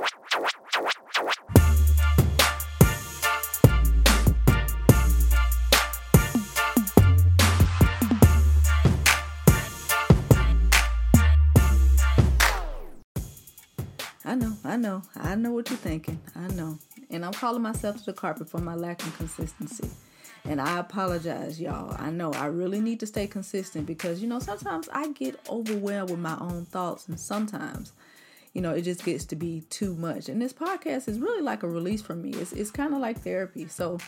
I know, I know, I know what you're thinking. I know. And I'm calling myself to the carpet for my lack of consistency. And I apologize, y'all. I know I really need to stay consistent because, you know, sometimes I get overwhelmed with my own thoughts, and sometimes, you know, it just gets to be too much. And this podcast is really like a release for me. It's, it's kind of like therapy. So,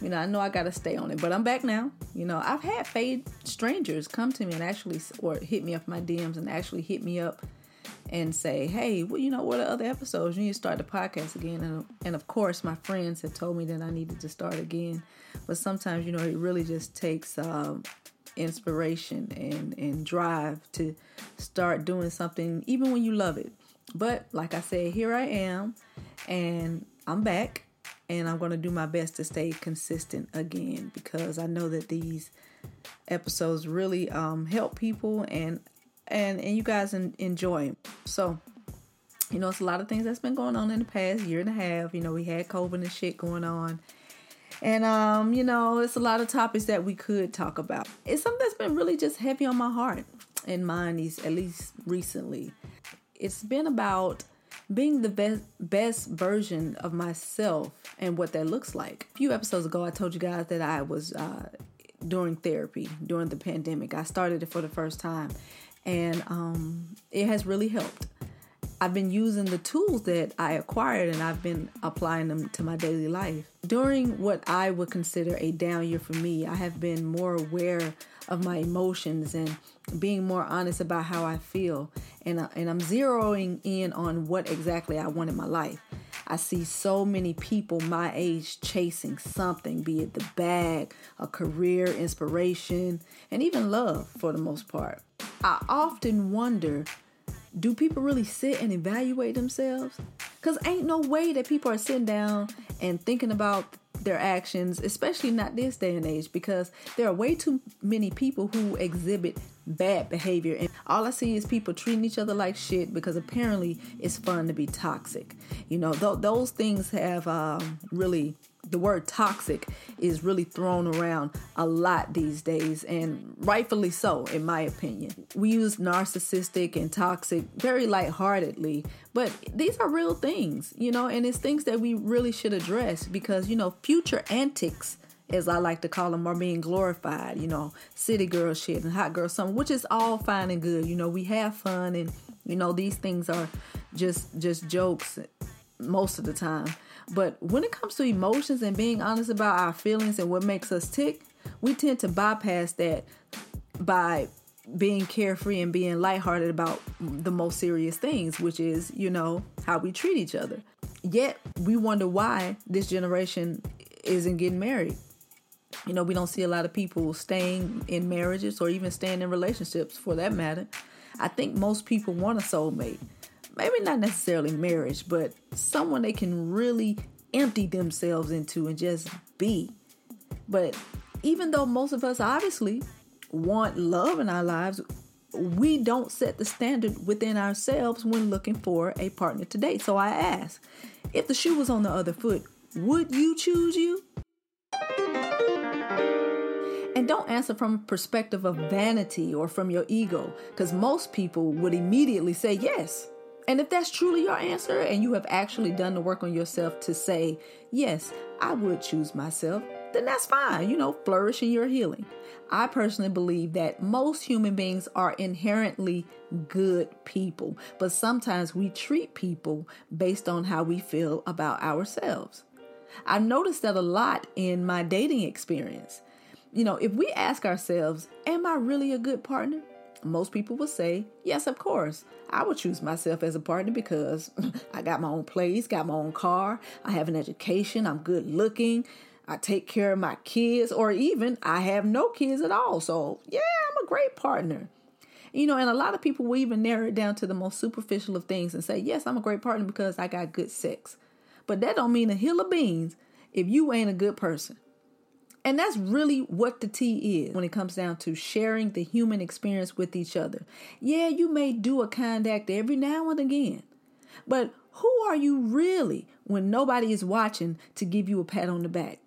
you know, I know I got to stay on it, but I'm back now. You know, I've had fade strangers come to me and actually, or hit me up my DMs and actually hit me up and say, hey, well, you know, what are other episodes? You need to start the podcast again. And, and of course, my friends have told me that I needed to start again. But sometimes, you know, it really just takes um, inspiration and, and drive to start doing something, even when you love it. But like I said, here I am, and I'm back, and I'm going to do my best to stay consistent again because I know that these episodes really um, help people and and and you guys enjoy them. So, you know, it's a lot of things that's been going on in the past year and a half. You know, we had COVID and shit going on. And um, you know, it's a lot of topics that we could talk about. It's something that's been really just heavy on my heart and mind, these at least recently. It's been about being the best best version of myself and what that looks like. A few episodes ago, I told you guys that I was uh, during therapy during the pandemic. I started it for the first time, and um, it has really helped. I've been using the tools that I acquired and I've been applying them to my daily life. During what I would consider a down year for me, I have been more aware of my emotions and being more honest about how I feel. And, uh, and I'm zeroing in on what exactly I want in my life. I see so many people my age chasing something, be it the bag, a career, inspiration, and even love for the most part. I often wonder do people really sit and evaluate themselves? Because ain't no way that people are sitting down and thinking about their actions, especially not this day and age, because there are way too many people who exhibit bad behavior. And all I see is people treating each other like shit because apparently it's fun to be toxic. You know, th- those things have um, really the word toxic is really thrown around a lot these days, and rightfully so, in my opinion. We use narcissistic and toxic very lightheartedly, but these are real things, you know, and it's things that we really should address because, you know, future antics as I like to call them, are being glorified. You know, city girl shit and hot girl something, which is all fine and good. You know, we have fun, and you know these things are just just jokes most of the time. But when it comes to emotions and being honest about our feelings and what makes us tick, we tend to bypass that by being carefree and being lighthearted about the most serious things, which is, you know, how we treat each other. Yet we wonder why this generation isn't getting married. You know, we don't see a lot of people staying in marriages or even staying in relationships for that matter. I think most people want a soulmate maybe not necessarily marriage, but someone they can really empty themselves into and just be. But even though most of us obviously want love in our lives, we don't set the standard within ourselves when looking for a partner to date. So I ask, if the shoe was on the other foot, would you choose you? And don't answer from a perspective of vanity or from your ego, because most people would immediately say yes. And if that's truly your answer and you have actually done the work on yourself to say, yes, I would choose myself, then that's fine. You know, flourish in your healing. I personally believe that most human beings are inherently good people, but sometimes we treat people based on how we feel about ourselves. I've noticed that a lot in my dating experience. You know, if we ask ourselves, Am I really a good partner? Most people will say, Yes, of course. I would choose myself as a partner because I got my own place, got my own car, I have an education, I'm good looking, I take care of my kids, or even I have no kids at all. So, yeah, I'm a great partner. You know, and a lot of people will even narrow it down to the most superficial of things and say, Yes, I'm a great partner because I got good sex. But that don't mean a hill of beans if you ain't a good person. And that's really what the T is when it comes down to sharing the human experience with each other. Yeah, you may do a kind act every now and again, but Who are you really when nobody is watching to give you a pat on the back?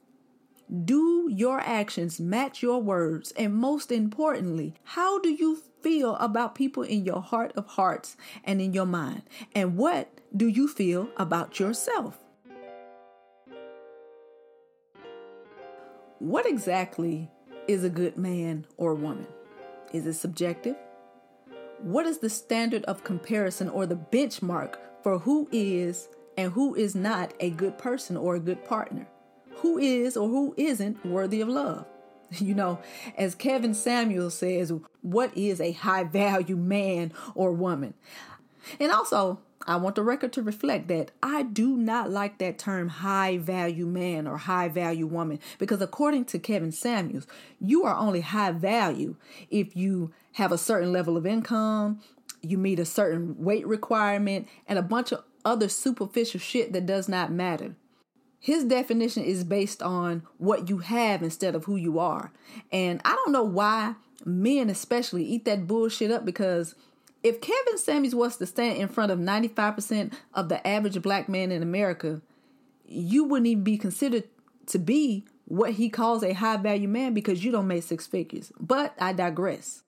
Do your actions match your words? And most importantly, how do you feel about people in your heart of hearts and in your mind? And what do you feel about yourself? What exactly is a good man or woman? Is it subjective? What is the standard of comparison or the benchmark for who is and who is not a good person or a good partner? Who is or who isn't worthy of love? You know, as Kevin Samuels says, what is a high value man or woman? And also, I want the record to reflect that I do not like that term high value man or high value woman because, according to Kevin Samuels, you are only high value if you have a certain level of income, you meet a certain weight requirement, and a bunch of other superficial shit that does not matter. His definition is based on what you have instead of who you are. And I don't know why men, especially, eat that bullshit up because if Kevin Samuels was to stand in front of 95% of the average black man in America, you wouldn't even be considered to be what he calls a high value man because you don't make six figures. But I digress.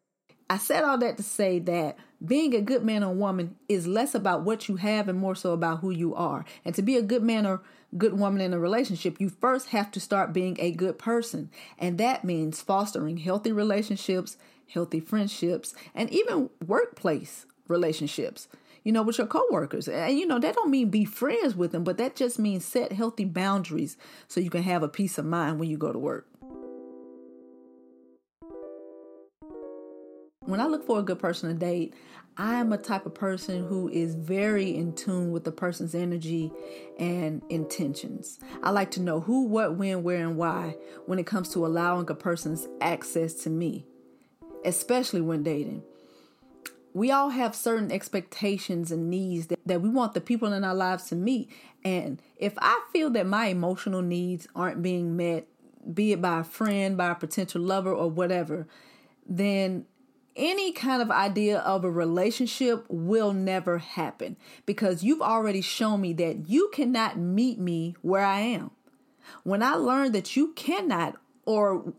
I said all that to say that being a good man or woman is less about what you have and more so about who you are. And to be a good man or good woman in a relationship, you first have to start being a good person. And that means fostering healthy relationships, healthy friendships, and even workplace relationships. You know, with your coworkers. And you know, that don't mean be friends with them, but that just means set healthy boundaries so you can have a peace of mind when you go to work. When I look for a good person to date, I am a type of person who is very in tune with the person's energy and intentions. I like to know who, what, when, where, and why when it comes to allowing a person's access to me, especially when dating. We all have certain expectations and needs that, that we want the people in our lives to meet. And if I feel that my emotional needs aren't being met, be it by a friend, by a potential lover, or whatever, then any kind of idea of a relationship will never happen because you've already shown me that you cannot meet me where I am. When I learned that you cannot or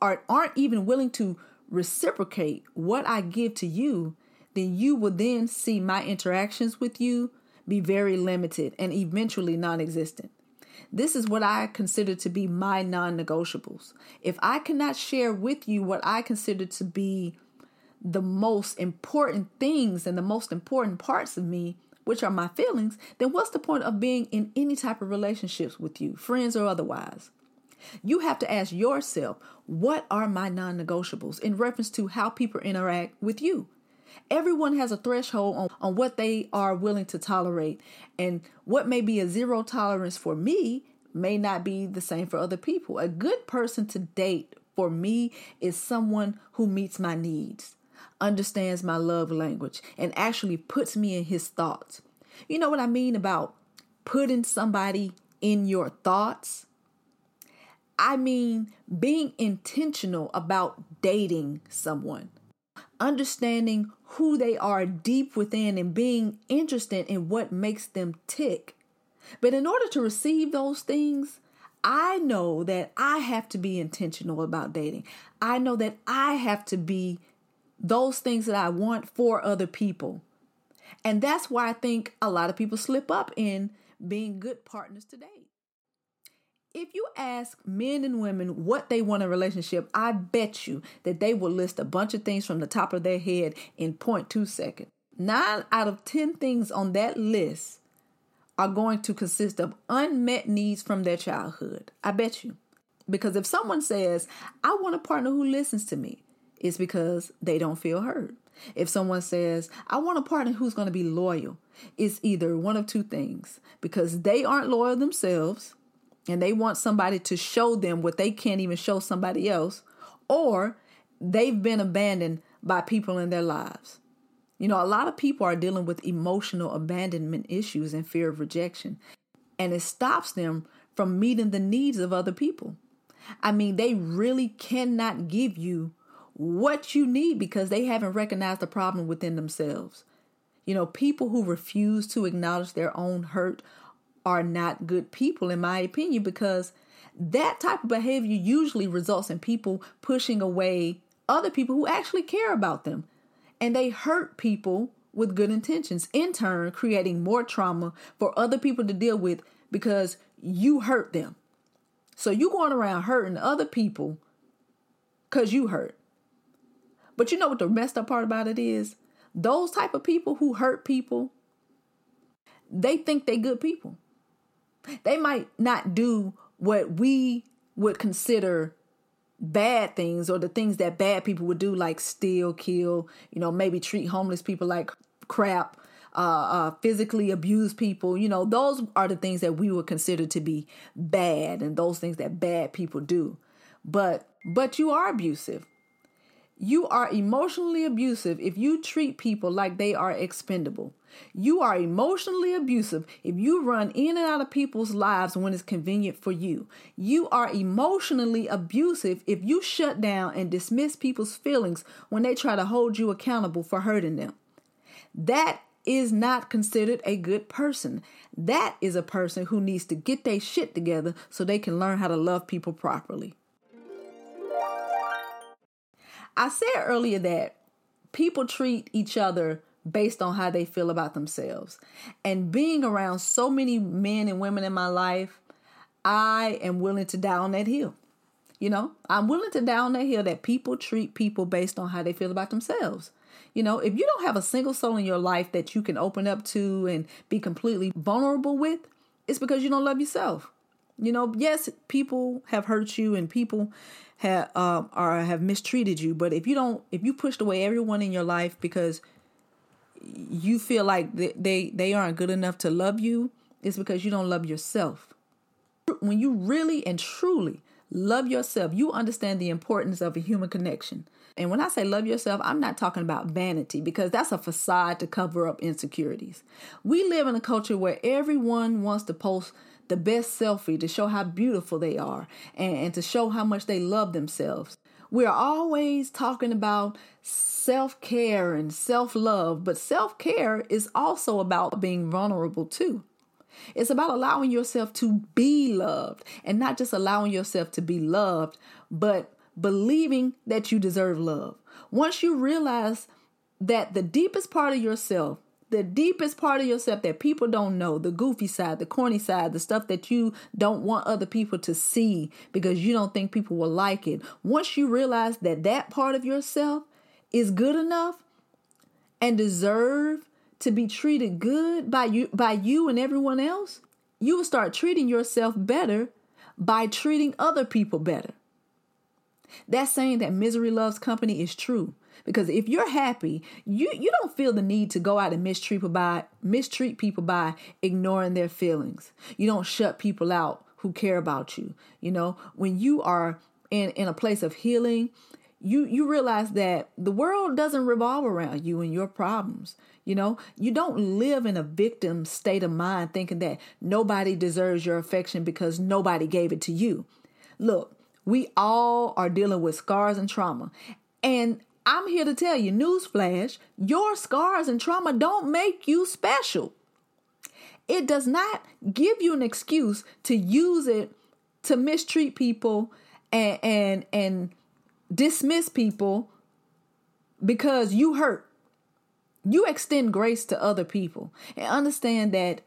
aren't even willing to reciprocate what I give to you, then you will then see my interactions with you be very limited and eventually non existent. This is what I consider to be my non negotiables. If I cannot share with you what I consider to be the most important things and the most important parts of me, which are my feelings, then what's the point of being in any type of relationships with you, friends or otherwise? You have to ask yourself, what are my non negotiables in reference to how people interact with you? Everyone has a threshold on, on what they are willing to tolerate, and what may be a zero tolerance for me may not be the same for other people. A good person to date for me is someone who meets my needs understands my love language and actually puts me in his thoughts. You know what I mean about putting somebody in your thoughts? I mean being intentional about dating someone, understanding who they are deep within, and being interested in what makes them tick. But in order to receive those things, I know that I have to be intentional about dating. I know that I have to be those things that I want for other people. And that's why I think a lot of people slip up in being good partners today. If you ask men and women what they want in a relationship, I bet you that they will list a bunch of things from the top of their head in 0.2 seconds. Nine out of 10 things on that list are going to consist of unmet needs from their childhood. I bet you. Because if someone says, I want a partner who listens to me, it's because they don't feel heard. If someone says, I want a partner who's going to be loyal, it's either one of two things because they aren't loyal themselves and they want somebody to show them what they can't even show somebody else, or they've been abandoned by people in their lives. You know, a lot of people are dealing with emotional abandonment issues and fear of rejection, and it stops them from meeting the needs of other people. I mean, they really cannot give you what you need because they haven't recognized the problem within themselves. You know, people who refuse to acknowledge their own hurt are not good people, in my opinion, because that type of behavior usually results in people pushing away other people who actually care about them. And they hurt people with good intentions, in turn, creating more trauma for other people to deal with because you hurt them. So you going around hurting other people because you hurt. But you know what the messed up part about it is? Those type of people who hurt people, they think they good people. They might not do what we would consider bad things or the things that bad people would do, like steal, kill, you know, maybe treat homeless people like crap, uh, uh, physically abuse people. You know, those are the things that we would consider to be bad and those things that bad people do. But but you are abusive. You are emotionally abusive if you treat people like they are expendable. You are emotionally abusive if you run in and out of people's lives when it's convenient for you. You are emotionally abusive if you shut down and dismiss people's feelings when they try to hold you accountable for hurting them. That is not considered a good person. That is a person who needs to get their shit together so they can learn how to love people properly. I said earlier that people treat each other based on how they feel about themselves. And being around so many men and women in my life, I am willing to die on that hill. You know, I'm willing to die on that hill that people treat people based on how they feel about themselves. You know, if you don't have a single soul in your life that you can open up to and be completely vulnerable with, it's because you don't love yourself. You know, yes, people have hurt you and people have uh, or have mistreated you, but if you don't, if you pushed away everyone in your life because you feel like they, they they aren't good enough to love you, it's because you don't love yourself. When you really and truly love yourself, you understand the importance of a human connection. And when I say love yourself, I'm not talking about vanity because that's a facade to cover up insecurities. We live in a culture where everyone wants to post the best selfie to show how beautiful they are and, and to show how much they love themselves. We're always talking about self care and self love, but self care is also about being vulnerable too. It's about allowing yourself to be loved and not just allowing yourself to be loved, but believing that you deserve love. Once you realize that the deepest part of yourself the deepest part of yourself that people don't know, the goofy side, the corny side, the stuff that you don't want other people to see because you don't think people will like it. Once you realize that that part of yourself is good enough and deserve to be treated good by you by you and everyone else, you will start treating yourself better by treating other people better. That saying that misery loves company is true. Because if you're happy, you you don't feel the need to go out and mistreat people by mistreat people by ignoring their feelings. You don't shut people out who care about you. You know, when you are in in a place of healing, you you realize that the world doesn't revolve around you and your problems. You know, you don't live in a victim state of mind thinking that nobody deserves your affection because nobody gave it to you. Look, we all are dealing with scars and trauma. And I'm here to tell you, newsflash, your scars and trauma don't make you special. It does not give you an excuse to use it to mistreat people and and and dismiss people because you hurt. You extend grace to other people and understand that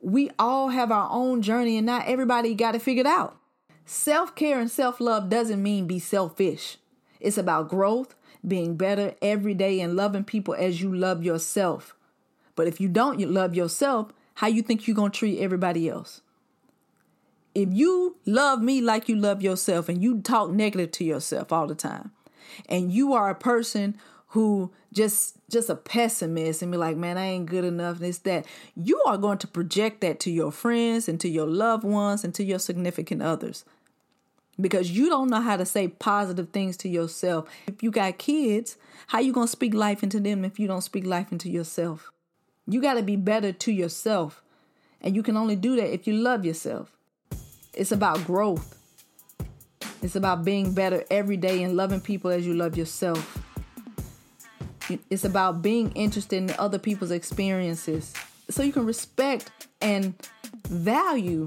we all have our own journey and not everybody got it figured out. Self care and self love doesn't mean be selfish. It's about growth, being better every day, and loving people as you love yourself. But if you don't love yourself, how you think you're going to treat everybody else? If you love me like you love yourself and you talk negative to yourself all the time, and you are a person who just just a pessimist and be like, man, I ain't good enough, and this, that, you are going to project that to your friends and to your loved ones and to your significant others because you don't know how to say positive things to yourself. If you got kids, how you going to speak life into them if you don't speak life into yourself? You got to be better to yourself. And you can only do that if you love yourself. It's about growth. It's about being better every day and loving people as you love yourself. It's about being interested in other people's experiences so you can respect and value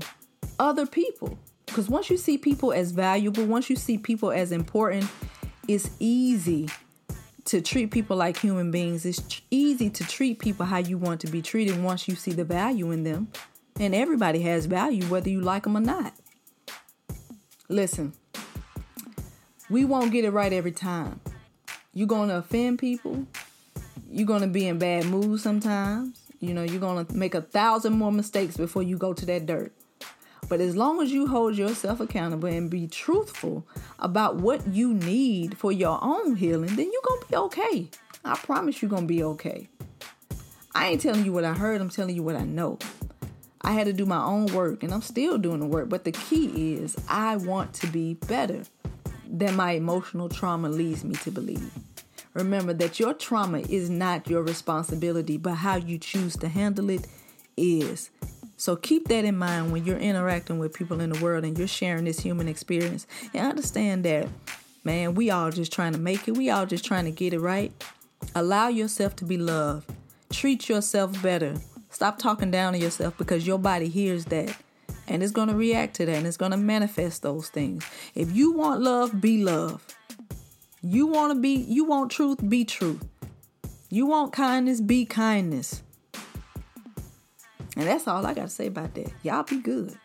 other people. Because once you see people as valuable, once you see people as important, it's easy to treat people like human beings. It's tr- easy to treat people how you want to be treated once you see the value in them. And everybody has value, whether you like them or not. Listen, we won't get it right every time. You're going to offend people. You're going to be in bad moods sometimes. You know, you're going to make a thousand more mistakes before you go to that dirt. But as long as you hold yourself accountable and be truthful about what you need for your own healing, then you're going to be okay. I promise you're going to be okay. I ain't telling you what I heard, I'm telling you what I know. I had to do my own work and I'm still doing the work, but the key is I want to be better than my emotional trauma leads me to believe. Remember that your trauma is not your responsibility, but how you choose to handle it is. So keep that in mind when you're interacting with people in the world and you're sharing this human experience. And understand that, man, we all just trying to make it. We all just trying to get it right. Allow yourself to be loved. Treat yourself better. Stop talking down to yourself because your body hears that and it's going to react to that and it's going to manifest those things. If you want love, be love. You want to be you want truth, be truth. You want kindness, be kindness. And that's all I got to say about that. Y'all be good.